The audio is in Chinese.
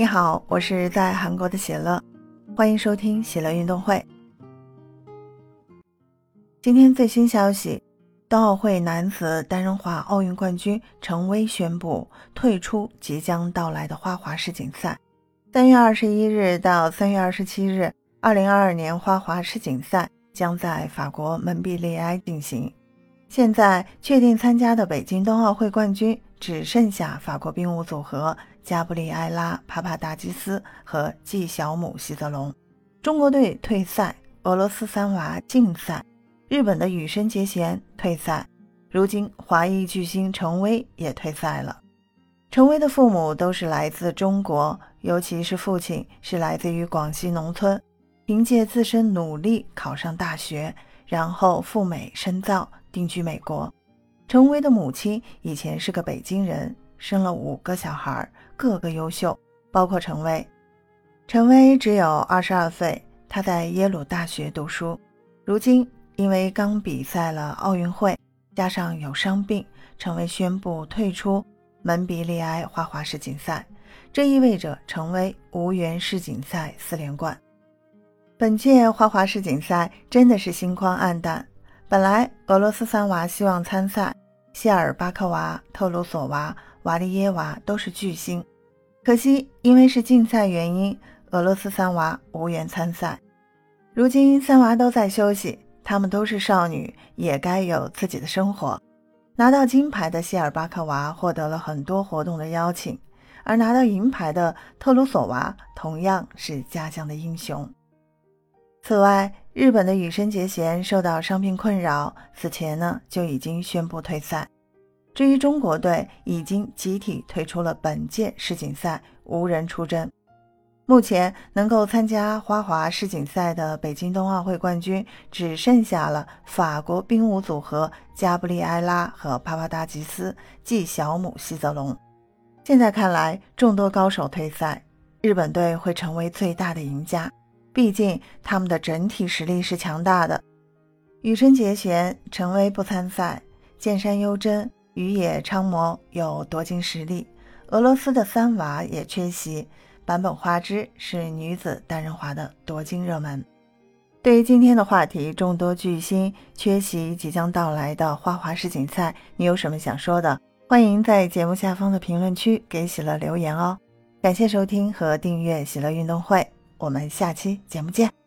你好，我是在韩国的喜乐，欢迎收听喜乐运动会。今天最新消息，冬奥会男子单人滑奥运冠军陈薇宣布退出即将到来的花滑世锦赛。三月二十一日到三月二十七日，二零二二年花滑世锦赛将在法国蒙彼利埃进行。现在确定参加的北京冬奥会冠军只剩下法国冰舞组合。加布里埃拉·帕帕达基斯和纪晓姆·希泽龙，中国队退赛；俄罗斯三娃禁赛；日本的羽生结弦退赛。如今，华裔巨星陈薇也退赛了。陈薇的父母都是来自中国，尤其是父亲是来自于广西农村，凭借自身努力考上大学，然后赴美深造，定居美国。陈薇的母亲以前是个北京人。生了五个小孩，个个优秀，包括陈薇。陈薇只有二十二岁，她在耶鲁大学读书。如今因为刚比赛了奥运会，加上有伤病，陈薇宣布退出蒙彼利埃花滑世锦赛。这意味着陈薇无缘世锦赛四连冠。本届花滑世锦赛真的是心宽暗淡。本来俄罗斯三娃希望参赛，谢尔巴科娃、特鲁索娃。瓦利耶娃都是巨星，可惜因为是禁赛原因，俄罗斯三娃无缘参赛。如今三娃都在休息，她们都是少女，也该有自己的生活。拿到金牌的谢尔巴克娃获得了很多活动的邀请，而拿到银牌的特鲁索娃同样是家乡的英雄。此外，日本的羽生结弦受到伤病困扰，此前呢就已经宣布退赛。至于中国队，已经集体退出了本届世锦赛，无人出征。目前能够参加花滑世锦赛的北京冬奥会冠军，只剩下了法国冰舞组合加布利埃拉和帕帕达吉斯、纪晓姆、希泽龙。现在看来，众多高手退赛，日本队会成为最大的赢家，毕竟他们的整体实力是强大的。羽生结弦、陈薇不参赛，剑山优真。羽野昌磨有夺金实力，俄罗斯的三娃也缺席。坂本花枝是女子单人滑的夺金热门。对于今天的话题，众多巨星缺席即将到来的花滑世锦赛，你有什么想说的？欢迎在节目下方的评论区给喜乐留言哦。感谢收听和订阅喜乐运动会，我们下期节目见。